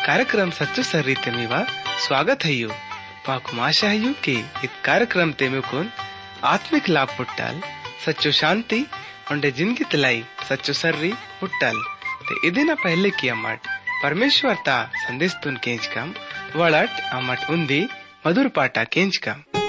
कार्यक्रम सच्चो सर्रीते मीवा स्वागत है यू। पाकुम आशा है यू कि इत कार्यक्रम ते में कौन आत्मिक लाभ पुट्टाल सच्चो शांति, उंडे ज़िंदगी तलाई, सच्चो सर्री पुट्टाल ते इदिना पहले की अम्मट परमेश्वर ता संदेश तुन केंच कम वड़ट अम्मट उन्दी मधुर पाटा केंच कम।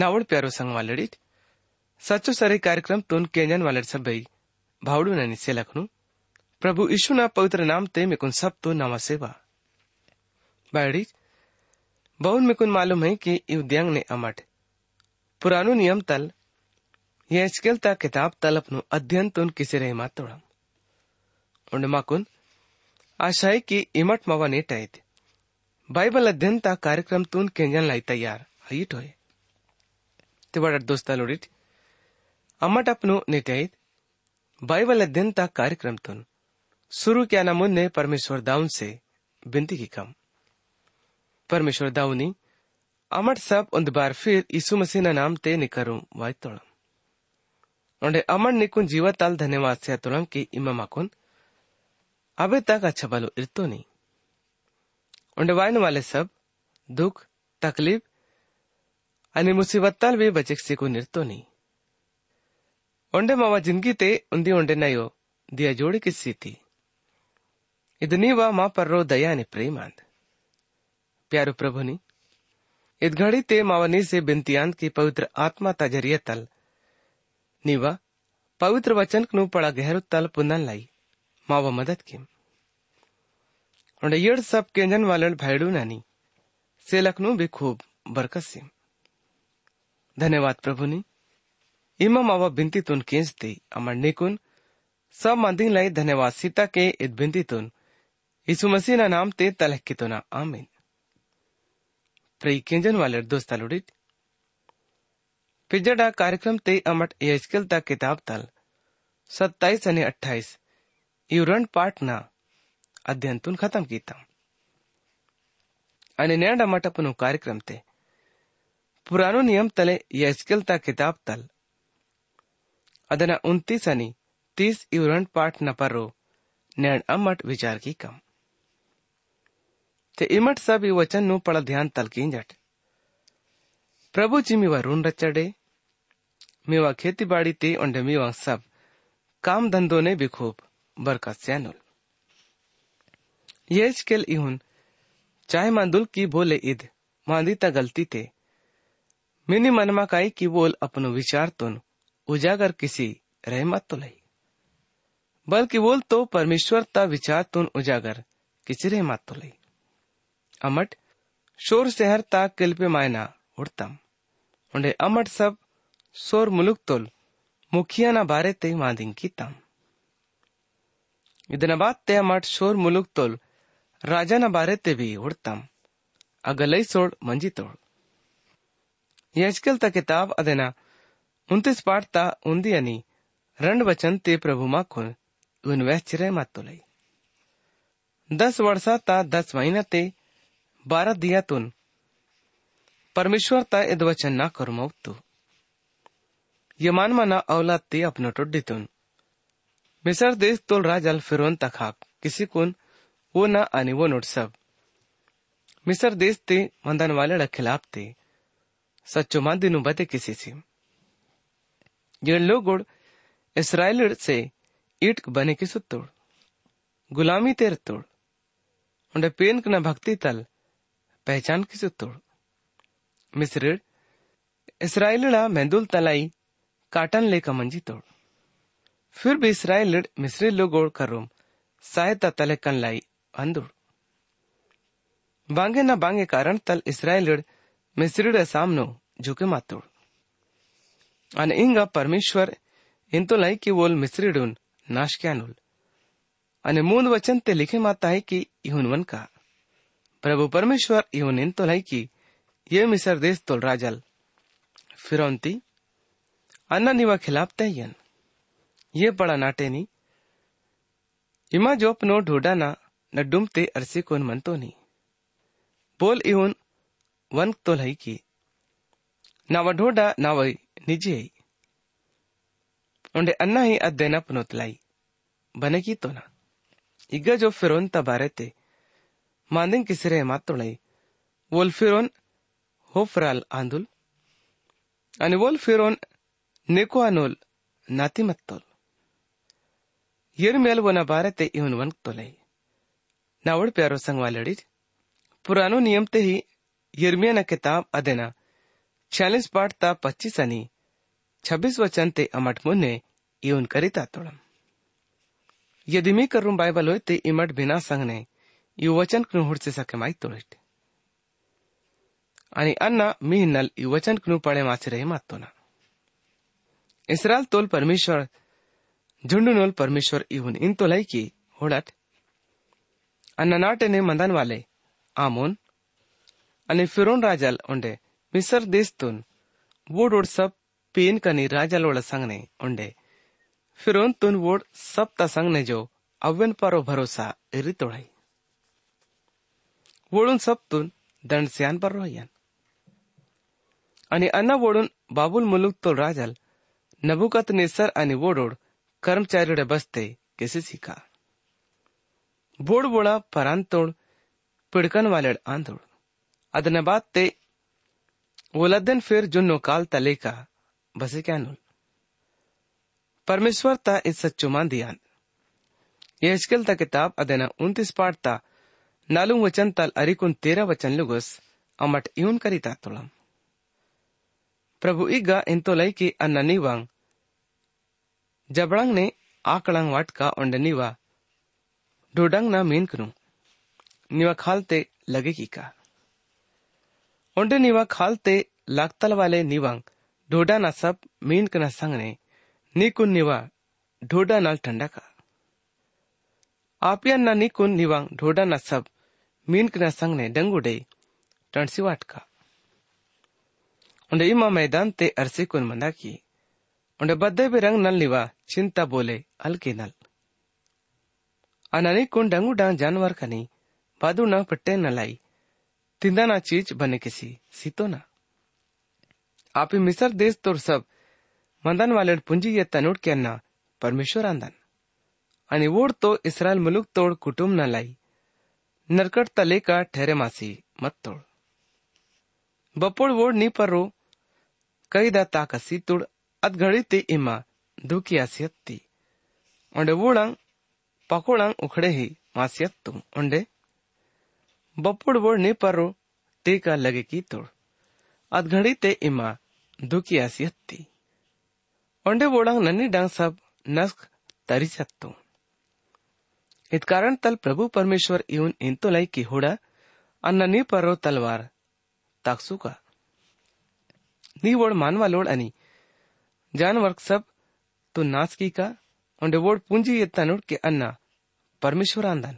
नावड प्यारो संग वालडीत। सच्चो सरे कार्यक्रम तोन केंजन वालड सबई भावडू ननी से लखनु प्रभु यीशु ना पवित्र नाम ते मेकुन सब तो नवा सेवा। बायडी बहुन मेकुन मालूम है कि युद्यांग ने अमट। पुरानो नियम तल यह ता किताब तल अपनु अध्ययन तुन किसे रहे मातोड़म उंड माकुन, आशा है कि इमट मवा नेट आयत बाइबल अध्ययन ता कार्यक्रम तुन केंजन लाई तैयार, हईट होए। दोस्ता लोडिट अमट अपनु नेटाइत बाइबल अध्ययन ता कार्यक्रम तुन शुरू किया ना मुन्ने परमेश्वर दाऊन से विनती की कम परमेश्वर दाऊनी अमट सब उन बार फिर यीशु मसीह ना नाम ते निकरूं वाई तोड़म उन्हें अमर निकुन जीवताल धन्यवाद से तुलम की इमा माकुन अबे तक अच्छा बलो इरतो नहीं उन्हें वाइन वाले सब दुख तकलीफ़ अनि मुसीबत्ताल वे बचेक से को निर्तो नहीं उन्हें मावा जिंदगी ते उन्दी उन्हें नयो दिया जोड़ी किसी थी इतनी वा माँ पर रो दया ने प्रेमांत प्यारो प्रभु नी इस घड़ी ते मावनी से बिंतियांत की पवित्र आत्मा तजरिया तल ನೀವ ಪವಿತ್ರ ವಚನಕ್ನು ಪಳ ಗಹರು ತಲ್ ಪುನನ್ लाई मावा मदद किम और येड़ सब केंजन वालन भाईडू नानी से लखनऊ भी खूब बरकत सिम धन्यवाद प्रभु नी। इमा मावा बिनती तुन केंजते अमर निकुन सब मंदिर लाई धन्यवाद सीता के इत बिनती तुन। यीशु मसीह ना नाम ते तलह की तुना। आमीन। प्री केंजन वाले दोस्ता लुड़ित पिजड़ा कार्यक्रम ते अमट यजकल ता किताब तल। सत्ताईस आणि अठ्ठाईस इवरण पाठ ना। अध्ययन तुन खत्म कीता। आणि न्याड अमट अपनो कार्यक्रम ते। ಪುರಾಣೋ ನಿಯಮ ತಲೆ ಯಜ್ಕಲ್ತ ಕಿತಾಬ್ ತಲ್ ಅದನ್ನ ಉನ್ತೀಸ್ ಅನಿ ತೀಸ್ ಇವ್ರನ್ ಪಾಠ ನಪರು નેણ અમટ વિચાર કી કમ તે ઇમટ સબ ઈ વચન નું પળ ધ્યાન તલકીન જટ પ્રભુ જી મીવા રૂન રચડે મીવા ખેતીબાડી તે ઓંડે મીવા સબ કામ ધંધો ને બી ખૂબ બરકત સેનુલ યેજ કેલ ઇહુન ચાહે માંદુલ કી બોલે ઈદ માંદી તા ગલતી તે मिनी मनमा काई की बोल अपनो विचार तुन उजागर किसी रहमत तो लई बल्कि बोल तो परमेश्वर ता विचार तुन उजागर किसी रहमत तो लई अमट शोर शहर ता किल पे मायना उड़तम उंडे अमट सब सोर मुलुक तोल मुखिया ना बारे ते मादिंग किताम ಇದನ್ನ ಬಾತ್ತೆ ಮಟ್ ಶೋರ್ ಮುಲುಕ್ ತೋಲ್ ರಾಜನ ಬಾರೆತ್ತೆ ಬಿ ಹುಡ್ತಾಂ ಅಗಲೈ ಸೋಡ್ ಮಂಜಿ ತೋಡ್ ಯಜ್ಕಲ್ ತ किताब अदेना उन्तीस पाठ ता उन्दी अनि रण वचन ते प्रभु मा खुन उन वह चिरे मत तो लई दस वर्षा ता दस महीना ते बारह दिया तुन परमेश्वर ता इद वचन ना करू मौतू यमानमा ना औलाद ते अपनो टोड्डीतून मिसर देश तोल राजल फिरोन तखाक किसी कुन वो ना आणि वो नोट सब मिसर देश ते मंदन वाले खिलाफ ते सच्चो मादिनु बते किसी से। ये लोग इसराइल से ईट बने की सुतोड़ गुलामी तेर तोड़। उन्हें पेन न भक्ति तल पहचान की सुतोड़ मिस्र इसराइल मेंदुल तलाई काटन लेकर मंजी तोड़। फिर भी इसराइल मिस्री लोग ओढ़ कर रोम सहायता तले कन लाई अंदुड़ बांगे न बांगे कारण तल इसराइल मिस्री सामनो जोखीमातूळ आणि इंगा परमेश्वर इन तो लाई कि वोल मिसरिडून नाशक्यानूल અને मूंद वचन ते लिखे माता है कि इहुन वन का। प्रभु परमेश्वर, इहुन इन तो लाई कि ये मिसर देश तोल राजल। फिरौंती, अन्ना निवा खिलाफ तयन ये बड़ा नाटेनी इमा जो अपनो ढोडा ना, न डूमते अरसी कोन मनतो नी। बोल इहुन, वन तो लाई की नाव ढोडा नाव निजे उंडे अन्ना ही अध्ययन पनोतलाई बने की तो ना इग्गा जो फिरोन तबारे मांदिंग किसरे मातोळई वोल फिरोन हो फ्राल आंदुल आणि वोल फिरोन नेकुआनोल नातिमत्तोल यिर्मेल वना बारते इहुन वन तोले नावड़ प्यारो संगवालड़ी पुरानो नियम ते ही यिर्मिया ना किताब अदेना छियालीस पाठ ता पच्चीस आणि छब्बीस वचन ते अमट मुन्ने येऊन करीता तोडम यदि मी करून बायबल होय ते इमट बिना सांगणे यु वचन कनु हुडचे सके माहीत तोडीट आणि अन्ना मी हिन्नल यु वचन कनु पळे माचरे मातो ना इस्रायल तोल परमेश्वर झुंडुनोल परमेश्वर इवन इन तो की होडट अन्न नाटेने मंदन वाले आमोन અને ફિરોન રાજાલ ઉંડે ಮಿಸರ್ ದೇಸ್ತುನ್ ವೋಡ್ ಸಪ್ पेन कनी राजा लोड़ा संगने उंडे। फिर तुन वोड सब ता संगने जो अवन पारो भरोसा इरी तोड़ाई। वोडून सब तुन दंड स्यान पर रोयन आणि अन्ना वोडून बाबुल मुलुक तो राजल नबुकत नेसर आणि वोडोड कर्मचारी बसते केसे शिका बोड बोळा परांतोड पिडकन वालेड आंदोड अदनबाद ते ओलदन फिर जुन्नो काल तले का बसे क्या नुल परमेश्वर ता इस सच्चो मान दियान ये हिचकल ता किताब अदेना उन्तीस पाठ ता नालू वचन तल अरिकुन तेरा वचन लुगुस अमट इउन करिता तुलम। प्रभु इगा इंतो लई की अन्ना नीवांग। जबड़ंग ने आकड़ंग वाट का ओंड नीवा। ढोडंग ना मीन करूँ। नीवा खालते लगे की का। निवा खालते लागतल वाले निवांग ढोडा ना सब मीन कना संगने, निकुन निवा ढोडा नाल ठंडा का आपिया ना निकुन निवांग ढोडा ना सब मीन कना संगने डंगुडे टंसी वाट का उंडे इमा मैदान ते अरसे कुन मंदा की उंडे बद्दे बे रंग नल निवा चिंता बोले अलके नल। अननी कुन डंगू डांग जानवर कनी बादू ना पट्टे नलाई तिंदा ना चीज़ बने किसी। सीतो ना। आप मिसर देश तोर सब। मंदन वाले पुंजी ये तनुड के अन्ना परमेश्वर आंदन। आणि वोड तो इसरायल मुलुक तोड कुटुंब न लाई। नरकट तले का ठहरे मासी, मत तोड़। बपोड़ वोड नी पर। रो कई दा ताकसी तुड़ अदघड़ी ते इमा, दुखी आसियत ती। ओंडे वोड़ंग, पकोड़ंग उखड़े ही, मासियत तुम। ओंडे ಬಪ್ಪುಡ್ ಬೋಡ್ ನೀಪರು ಟೀಕ ಲಗೆ ತೋಡ್ ಅದ್ घड़ी इमा दुखी आसी हत्ती ओंडे बोड़ांग नन्नी डांग सब नस्क तरी सकतो इत कारण तल प्रभु परमेश्वर इवन इंतो लाई की होड़ा अन्न नी परो तलवार ताकसू का नी वोड मानवा लोड अनि जानवर सब तो नाच की का ओंडे वोड पूंजी ये तनुड के अन्ना परमेश्वर आंदन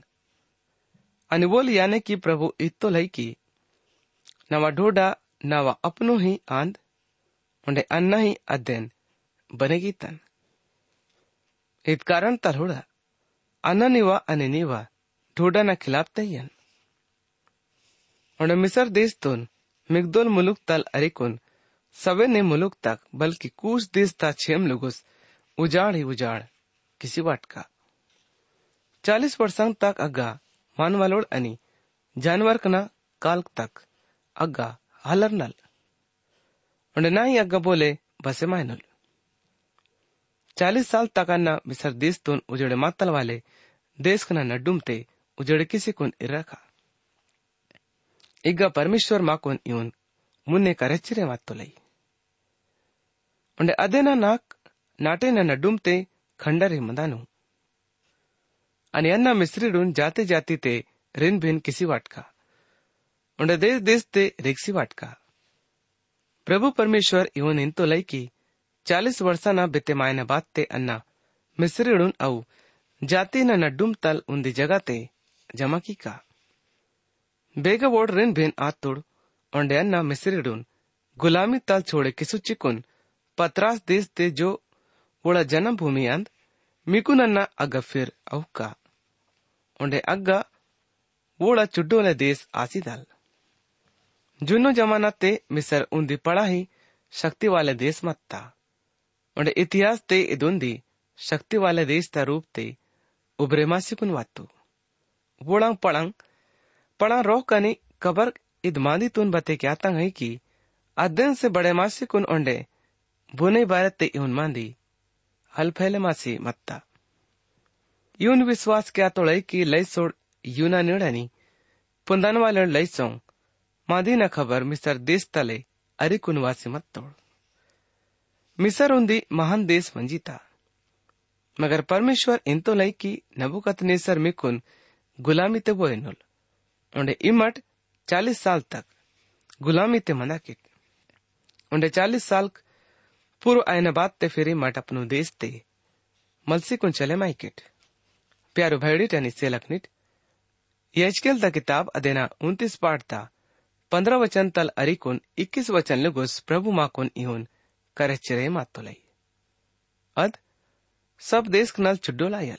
अनुबोल याने कि प्रभु इतो लय कि। नवा ढोडा, नवा अपनो ही आंद, मुंडे अन्ना ही अध्ययन बनेगी तन इत कारण तरोड़ा, अन्ना निवा अने निवा, ढोडा ना खिलाफ तैयन। उन्हें मिसर देश तोन, मिगदोल मुलुक तल अरिकुन सवे ने मुलुक तक, बल्कि कुछ देश था छेम लुगुस, उजाड़ ही उजाड़, किसी बाट का चालीस वर्षांग तक अगा मानवालोळ आणि जानवरकना काल तक, अग्गा हलरनल उंड ना ही अग्गा बोले, बसे मायनल चालीस साल तकांना बिसर देश तोन उजेड़े मातल वाले, देश कना न डुमते, उजेड़े किसी कोन इरखा इग्गा परमेश्वर मा कोन इवन मुन्ने का रेचिरे मातो तो लई। उंडे अदे नाक, नाटे न ना डुमते, खंडरे मंदानू। आणि यांना मिस्त्रीडून जाते जाती ते रिन भिन किसी वाटका. उंड देश देश ते रेगसी वाटका. प्रभु परमेश्वर इवन इंतो की चालीस वर्षाना बिते मायना बात ते अन्ना मिस्त्रीडून औ जाती न नड्डुम तल उंदी जगा ते जमा की का. बेग वोड रिन ಬೇಗ ಓಡ್ ರೆನ್ ಭೇನ್ ಆತ್ತೋಡ್ ಒಂಡೆಯನ್ನ ಮೆಸರಿಡುನ್ ಗುಲಾಮಿ ತಾಲ್ ಛೋಡೆ ಕಿಸು ಚಿಕ್ಕುನ್ ಪತ್ರಾಸ್ ದೇಸ್ ತೆ ಜೋ ಒಳ मिकुन अन्ना अगफिर औ का. उंडे अग्गा वोड़ा चुड्डोले देश आसीदाल। जुन्नो जमाना ते मिसर उन्दी पड़ा ही शक्ति वाले देश मत था उंडे इतिहास ते इदुंदी शक्ति वाले देश ता रूप ते उबरे मासिकुन वातु। वोड़ांग पड़ांग पड़ा रोह कनी कबर इद मांदी तुन बते क्या तंग है कि अदन से बड़े मासिकुन उंडे बुने भारत ते इउन मांदी। हल फैले मासी मत्ता। ಇವನ್ ವಿಶ್ವಾಸಕ್ಕೆ ಆತೊಳೈಕಿ ಲೈಸೋಡ್ यूना निड़नी पुंदन वाले लैसों मादी न खबर मिसर देश तले अरिकुन वासी मत तोड़ मिसर उंदी महान देश मंजीता मगर परमेश्वर इंतो लई की नबुकत नेसर मिकुन गुलामी ते वो एनुल उंडे इमट चालीस साल तक गुलामी ते मना किट उंडे चालीस साल पूर्व आयन बात ते फिर इमट अपनो देश ते मलसी कुन चले माई किट प्यारो भैडी टनी सेलक निट यजकेल द किताब अदेना उन्तीस पाठ था पंद्रह वचन तल अरिकुन इक्कीस वचन लुगुस प्रभु माकुन इहुन, करे चिरे मातो लई। अद सब देश नल चुड्डो लायल।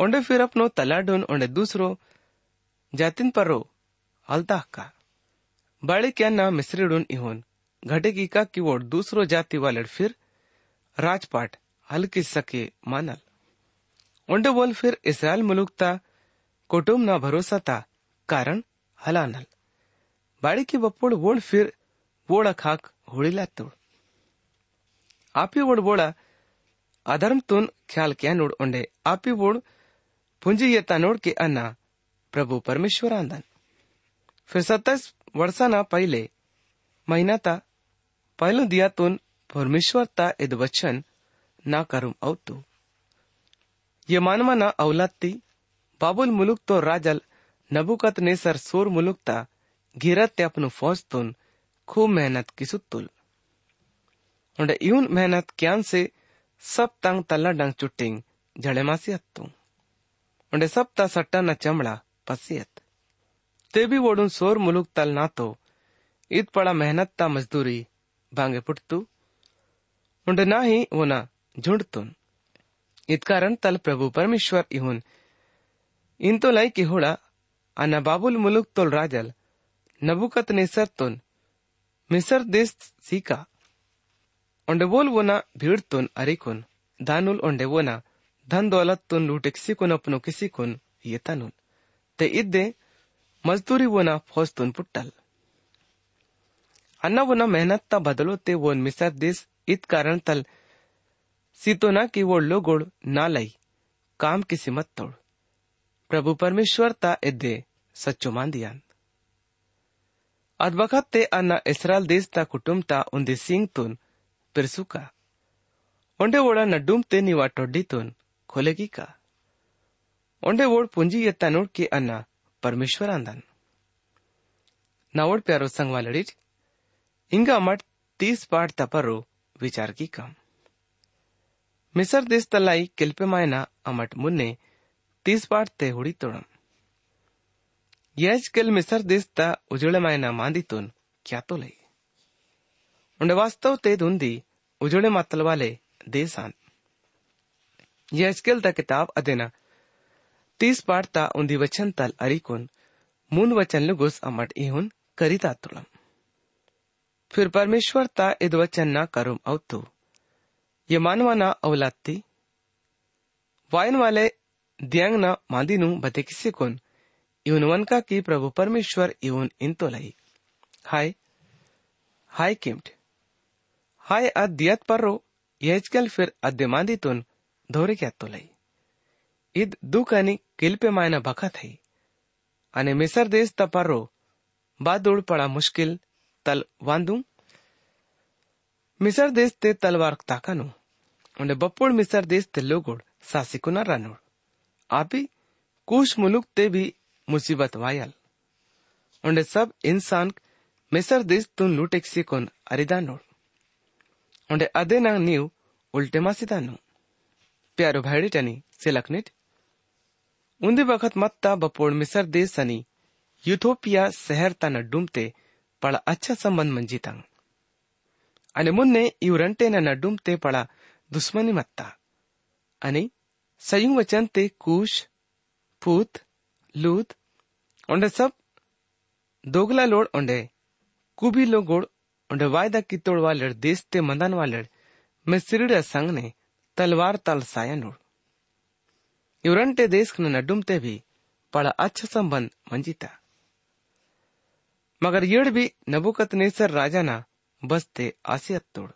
ओंडे फिर अपनो तलाडुन ओंडे दूसरो, जातिन परो हलताह का बड़े क्या ना मिस्रिडुन इहुन, घटे की का की वोड दूसरो जाति वाले फिर राजपाट हल्की सके मानल। ओंडे बोल फिर इसराइल मुलुक ता, कुटुंब ना भरोसा ता, कारण हलानल। बाड़ी की बप्पोड़ वोड़ फिर वोड़ा खाक होड़ीला तोड़। आपी वोड़ वोड़ा अधर्म तुन ख्याल क्या नोड ओंडे आपी वोड़ पुंजी येता नोड के अन्ना, प्रभु परमेश्वर आंदन। फिर सत्ताईस वर्षा ना पहले, महीना ता, पहलो दिया तुन परमेश्वर ता इद वचन ना करुम औतू ये मानवा ना औलाती बाबुल मुलुक तो राजल, नबुकत नेसर सोर मुलुक ता घिरत ते फौज तुन, खूब मेहनत की यून मेहनत क्यान से सब तंग तल्ला डंग चुट्टिंग, जड़े मासी हत्तू उंडे सब ता सट्टा न चमड़ा, पसियत। ते भी वोडून सोर मुलुक तल ना तो इत पड़ा मेहनत ता मजदूरी, बांगे पुटतू। उंडे ना ही वो ना झुंडतुन इत कारण तल प्रभु परमेश्वर इहुन इंतो लाई की होड़ा अना बाबुल मुलुक तोल राजल नबुकत नेसर तुन मिसर देश सीका ओंडे बोल वोना भीड़ तुन अरिकुन दानुल ओंडे वोना धन दौलत तुन लूटे किसी कुन अपनो किसी कुन ये तनुन ते इद्दे मजदूरी वोना फौज तुन पुट्टल अन्ना वोना मेहनत ता बदलो ते वोन मिसर देश इत कारण तल सीतो ना की वो लोगोड़ ना लई काम किसी मत तोड़ प्रभु परमेश्वर ता इद्दे सच्चो मान दियान ಅದ್ ಬಕತ್ತೆ ಅನ್ನ ಇಸ್ರಾಲ್ ದೇಶದ ಕುಟುಂಬ ಒಂದಿ ಸಿಂಗ್ ತುನ್ ಪಿರ್ಸುಕ ಒಂಡೆ ಓಡ ನಡ್ಡುಮ್ತೆ ನೀವ ಟೊಡ್ಡಿ ತುನ್ ಖೋಲೆಗಿ का ಒಂಡೆ ಓಡ್ ಪುಂಜಿ ಎತ್ತ ನೋಡ್ಕೆ ಅನ್ನ ಪರಮೇಶ್ವರ ಅಂದನ್ ನಾವೋಡ್ ಪ್ಯಾರೋ ಸಂಗವಾಲಡಿಟ್ ಹಿಂಗ ಮಟ್ ತೀಸ್ ಪಾಟ್ ತಪರು ವಿಚಾರ की कम मिसर देश तलाई किल्पे मायना अमट मुन्ने, तीस पाट ते हुडी तोड़म। याजकेल मिसर देश ता उजळे मायना मांदितून ख्यातो लई? उंडे वास्तव ते दुंदी उजळे मातल वाले देसान याजकेल ता किताब अदेना, तीस पाट ता उंदी वचन तल अरिकुन मून वचन लुगुस अमट इहुन करिता तुलम फिर परमेश्वर ता इद वचन ना करुम अवतु। ये अवलाती वायन वाले दियांग नु बते बतेकिसे कोन? इवन वन का की प्रभु परमेश्वर इवन इन तो लाई हाय। हाय किम्ट। हाय अद्यत पर रो यजकल फिर अद्य मादी तुन धोरे क्या तो लाई इद दुख आणि किल्पे मायना भखत है अने मिसर देश तपर रो बाद बादूड पडा मुश्किल तल वांदू। मिसर देश ते तलवार ताकानू उन्हें बप्पोड़ मिसर देश ते लोगोड़ सासिकुना रानोड़। आपी कुश मुलुक ते भी मुसीबत वायल। उन्हें सब इंसान मिसर देश तुन लूटेक सिकोन अरिदानोड़। उन्हें अदे ना नीव उल्टे मासिदानु प्यारो भाईडी टनी सिलकनिट उंदी वक्त मत्ता बपोड़ मिसर देश सनी, युथोपिया शहर ता नड्डुमते पड़ा अच्छा संबंध मंजितांग। आणि मुन्ने इवरंटे न पड़ा दुश्मनी मत्ता। आणि संयुग वचन ते कुश पूत लूत, ओंडे सब दोगला लोड ओंडे, कुबी लोगोड ओंडे वायदा कितोड़ वालेड, देश ते मंदान वालेड, में सिरिड़ा संग ने तलवार तल साया नोड इवरंटे देश न नड्डुमते भी पड़ा अच्छा संबंध मंजिता। मगर येड़ भी नबुकत नेसर राजा ना बसते आसियत तोड़।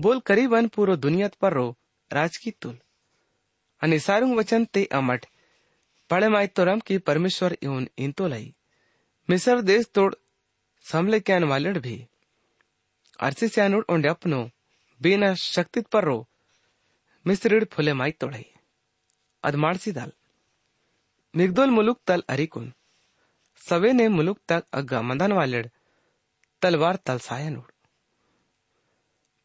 बोल करीबन पूरो दुनिया पर रो राज की तुल। अने सारुंग वचन ते अमट पड़े माय तो रम की परमेश्वर इन इन तो लई। मिसर देश तोड़ समले क्यान वालेड भी। अपनो, बिना शक्ति पर रो मिस्रिड फुले माई तोड़ाई। अदमारसी दाल। मिगदोल मुलुक तल अरिकुन। सवे ने मुलुक तक अग्गा मंदन वालेड, तलवार तल सायनुड।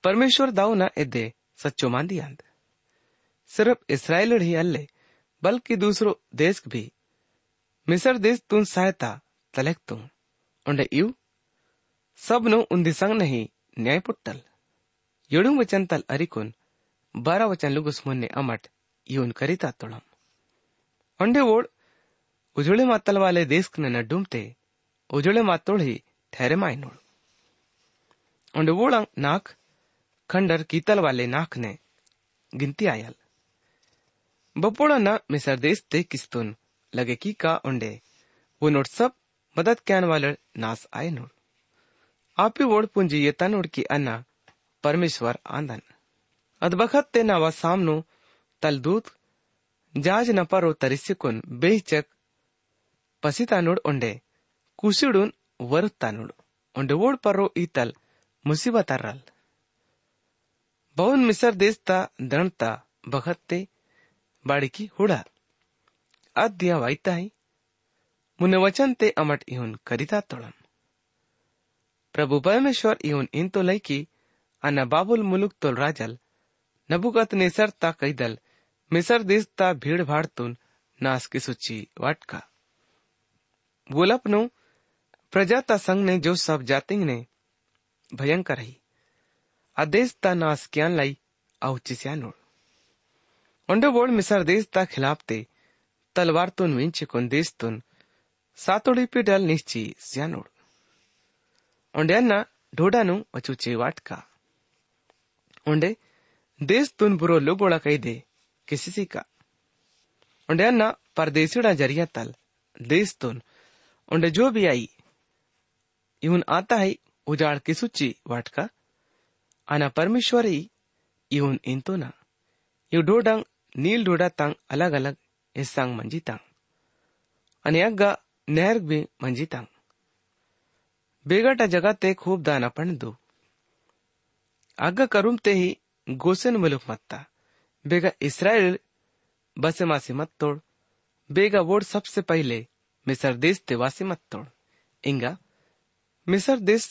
मंदन वालेड तलवार तल सायनुड परमेश्वर दाऊ न एदे सच्चो मांदी अंद सिर्फ इसराइल ही अल्ले बल्कि दूसरो देश भी मिसर देश तुन सहायता तलेक तुम उंडे यू सबनु उन्दी संग नहीं न्याय पुट्टल येळू वचन तल अरिकुन बारा वचन लुगुस मुन्ने अमट यून करिता तोळम ಒಂಡೆ ಓಡ್ ಉಜುಳೆ ಮಾತಲ್ವಾಲೆ ದೇಸ್ಕ್ನ ನಡ್ಡುಮ್ತೆ ಉಜುಳೆ ಮಾತೋಳಿ ठहरे माय नोड ಒಂಡೆ ಓಳಂಗ್ नाक खंडर कीतल वाले नाक ने गिनती आयल बपोड़ा न मिसर देश ते किस्तुन लगे की का उंडे वो नोट सब मदद कैन वाले नास आए नोड आपी ओड पुंजी ये तनोड की अन्ना परमेश्वर आंदन अदबखत ते नवा सामनो तलदूत ಜಾಜ್ ನಪರೋ ತರಿಸಿಕೊನ್ ಬೇಹಿಚಕ್ ಪಸಿತಾನುಡ್ ಒಂಡೆ ಕುಸಿಡುನ್ ವರುತ್ತಾನುಡ್ ಒಂಡೆ ಓಡ್ ಪರೋ ಈತಲ್ ಮುಸಿಬತಾರಲ್ ಬೌನ್ ಮಿಸರ್ ದೇಸ್ತಾ ದಣ್ತಾ ಬಗತ್ತೆ ಬಾಡಿಕಿ ಹುಡ ಅದ್ಯ ವೈತಾಯಿ ಮುನ್ನ ವಚನ್ತೆ ಅಮಟ್ ಇಹುನ್ ಕರಿತಾ ತೊಳಂ ಪ್ರಭು ಪರಮೇಶ್ವರ್ ಇಹುನ್ ಇಂತೋ ಲೈಕಿ ಅನ್ನ ಬಾಬುಲ್ ಮುಲುಕ್ ತೊಲ್ ರಾಜಲ್ ನಬುಗತ್ ನೆಸರ್ ತಾ ಕೈದಲ್ मिसर देश ता भीड़ भाड़तून नास की सूची वाटका गोलपनो प्रजाता संघ ने जो सब जातिंग ने भयंकर ही adestaanaskianlai auchisianul. Ondobol misar desta khilapte talwartun winchikun destun satodipidal nischi sianul. Ondeanna dhodanu achuche vatka. Onde destun buro lubola kaide kisisika. Ondeanna परदेसीड़ा ज़रिया तल देश तुन उन्हें जो भी आई इवन आता है उजाड़ की सूची वाटका ana परमेश्वरी iun intona iu dodang, nil doda tang alag alag esang manji tang ani agga नहर भी मंजी तांग बेगट जगा ते खूब दाना पण दो आग करुम ते ही गोसेन मुलुक मत्ता बेगा इसराइल बसे मासी मत तोड़ बेगा वोड सबसे पहले मिसर देश तेवासी मत तोड़ इंगा मिसर देश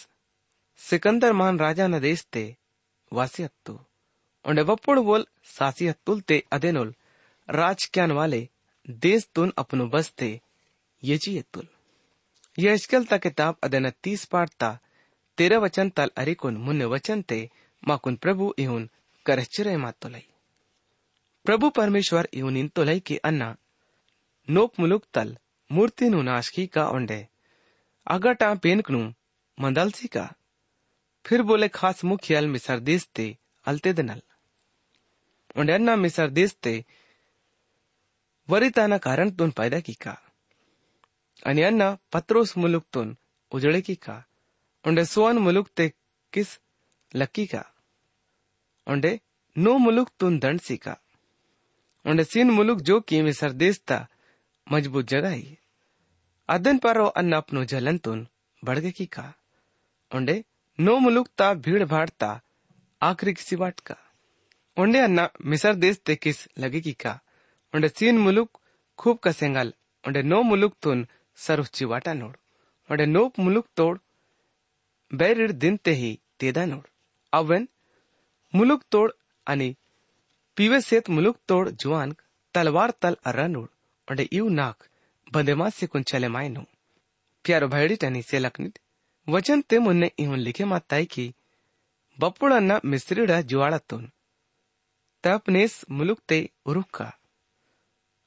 सिकंदर मान राजा न देश ते वासी हत्तु उंडे बप्पुड़ बोल सासी हत्तुल ते अदेनुल राज क्यान वाले देश तुन अपनो बसते येची हत्तुल यह इश्कल ता किताब अदन तीस पाठ ता तेरह वचन तल अरिकुन मुन्ने वचन ते माकुन प्रभु इहुन करचिरे मातुलाई ಪ್ರಭು ಪರಮೇಶ್ವರ್ ಇವನಿಂತೊಲೈ ಕೆ ಅನ್ನ ನೋಕ್ ಮುಲುಕ್ ತಲ್ ಮೂರ್ತಿನು ನಾಶಕಿ का ओंडे अगटा पेनकनु मंदलसी का फिर बोले, खास मुखियल मिसर देश ते अलते दनल। ओंडे मिसर देश ते वरिताना कारण तुन पैदा की का आणि अन्ना पत्रोस मुलुक तुन उजळे की का ओंडे सोन मुलुक ते किस लक्की का ओंडे नो मुलुक तुन दंड सी का उंडे सीन मुलुक जो की मिसर देश ता मज़बूत जगह ही। अदन पारो अन्ना अपनो जलन तुन बढ़गे की का उंडे नो मुलुक ता भीड़ भाड़ ता आखिरी किसी वाट का। उंडे अन्ना, मिसर देश ते किस लगे की का। उंडे सीन मुलुक, खूब कसेंगल उंडे नो मुलुक तुन सरुच्ची वाटा नोड। उंडे नो मुलुक तोड़, बैरिड दिन ते ही तेदा नोड। अवन मुलुक तोड़ आणि पीवेसेत मुलुक तोड़ जुआन, तलवार तल अर्रनुड ओंडे इव नाक बंदेमा से कुन चले मायनो प्यारो भैडी टनी से लकनित वचन ते मुन्ने इवन लिखे माताई की ಬಪ್ಪುಳನ್ನ ಮಿಸ್ರಿಡ ಜುವಾಳತ್ತೋನ್ ತಪ್ನೇಸ್ ಮುಲುಕ್ ते ಉರುಕ್ಕ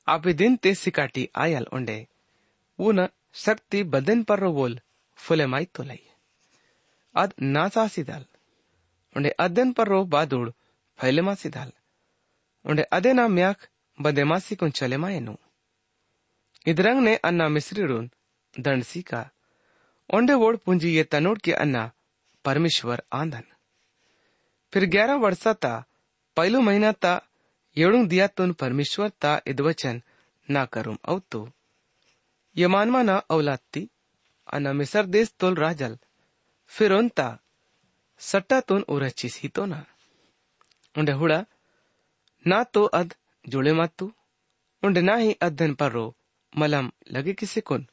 आपे दिन ते सिकाटी आयल ओंडे ऊन शक्ति बदन पर बोल फुले माई तोलाई अद नासा सिदाल ओंडे अदन पर रो बादुड़ फैले मा सिदाल ओंडे अदे ना म्याक बदे मासी कुन चले मा एनु इदरंग ने अन्ना मिस्रिडून दंडसी का ओंडे वोड पुंजी ये तनोड के अन्ना, परमेश्वर आंदन फिर ग्यारह वर्षा ता, पहलो महीना ता येळूंग दिया तुन परमेश्वर ता इदवचन ना करूम अवतो ये मानवा ना औलाद ती अना मिसर देश तोल राजल। फिर उनता फिरोंता सट्टातून उरचिस हितो ना। उंडे हुड़ा, ना तो अद जुड़े मातू उंडे ना ही अध्यन पर्रो मलम लगे किसी कुन।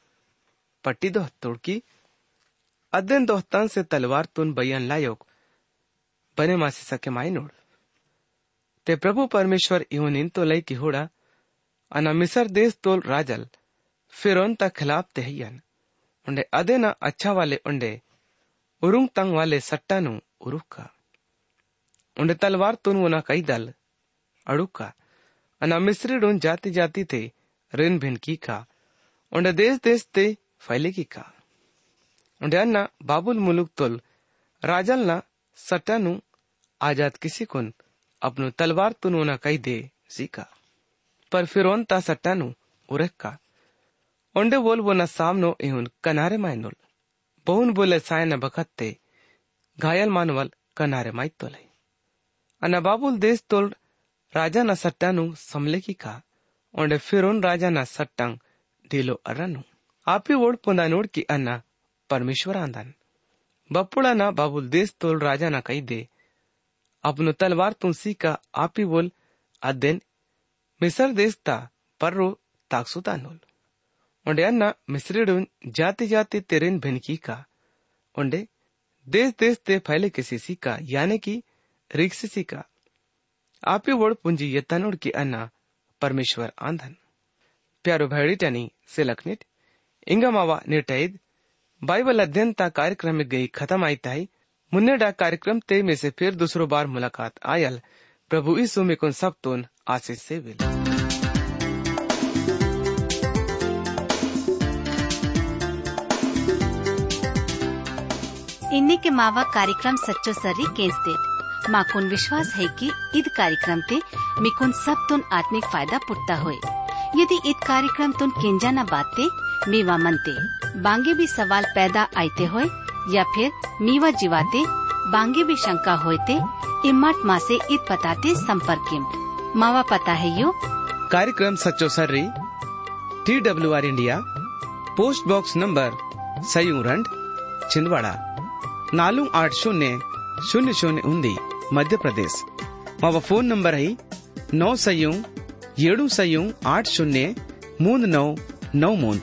पट्टी दो तोड़की अध्यन दोहतान से तलवार तुन बयन लायोक। बने मासे सके माई नोड़ ते प्रभु परमेश्वर इवन तो लई की हुड़ा, अना मिसर देश तोल राजल, फिरोन ता खिलाफ तेहयन उंडे अदे ना अच्छा वाले उंडे, उरुंग तंग वाले सट्टानु उरुक्का उंडे तलवार तुन वो ना कई दल, अड़ुका। अना मिस्री डून जाति जाति ते रिन भिन की का। उंडे देश देश ते फैले की का। उंडे बाबुल मुलुक तुल राजल ना सट्टानु आज़ाद किसी कुन, अपनु तलवार तुन ना कई दे सीका पर फिरोन ता सट्टानु उरेक्का उंडे बोल वो न सामनो इहुन कनारे मायनुल बहुन बोले साय न बखत्ते घायल मानवल कनारे माई तोले। अना बाबुल देश तोल राजा न सट्टानु समले की का। उंडे फिरोन राजा न सट्टंग ढीलो अरनु। आपी ओड पुंदा नोड की अन्ना परमेश्वर आंदन। बपुड़ा ना बाबुल देश तोल राजा न कही दे। अपनो तलवार तुलसी का आपी बोल अदेन मिसर देश ता पर्रो ताकसुता नोल। उंडे अन्ना मिस्रीडुन जाति जाति तेरेन भिनकी का उंडे, देश देश ते फैले किसी का, यानी कि रिक्सिसी का। आपी वोड पुंजी ये तनुड़ की अन्ना परमेश्वर आंधन प्यारो भैडी टनी से लखनिट इंगा बाइबल अध्ययन ता कार्यक्रम में गई, खत्म आई ताई। मुन्ने डा कार्यक्रम ते में से फिर दूसरो बार मुलाकात आयल। प्रभु यीशु में कुन सब तोन आशीष से विल। इन्हीं के मावा कार्यक्रम सच्चो सर्री केस्टेट माकुन विश्वास है कि ईद कार्यक्रम ते मिकुन सब तुन आत्मिक फ़ायदा पुट्टा होए। यदि ईद कार्यक्रम तुन केंजा न बाते, मेवा मनते। बांगे भी सवाल पैदा आते होए या फिर मीवा जीवाते बांगे भी शंका होते इम्मत माँ से ईद पताते संपर्क मावा पता है यो कार्यक्रम सच्चो सर्री T W R India post box number सयूरंड Chhindwara नालू आठ शून्य शून्य शून्य उन्दी मध्य प्रदेश मावा फोन ನಂಬರ್ ಐ ನौ ಸಯೂ ಏಳು ಸಯೂ आठ शून्य मूंद नौ नौ मूंद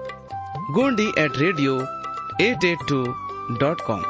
Gondi at radio at at two dot com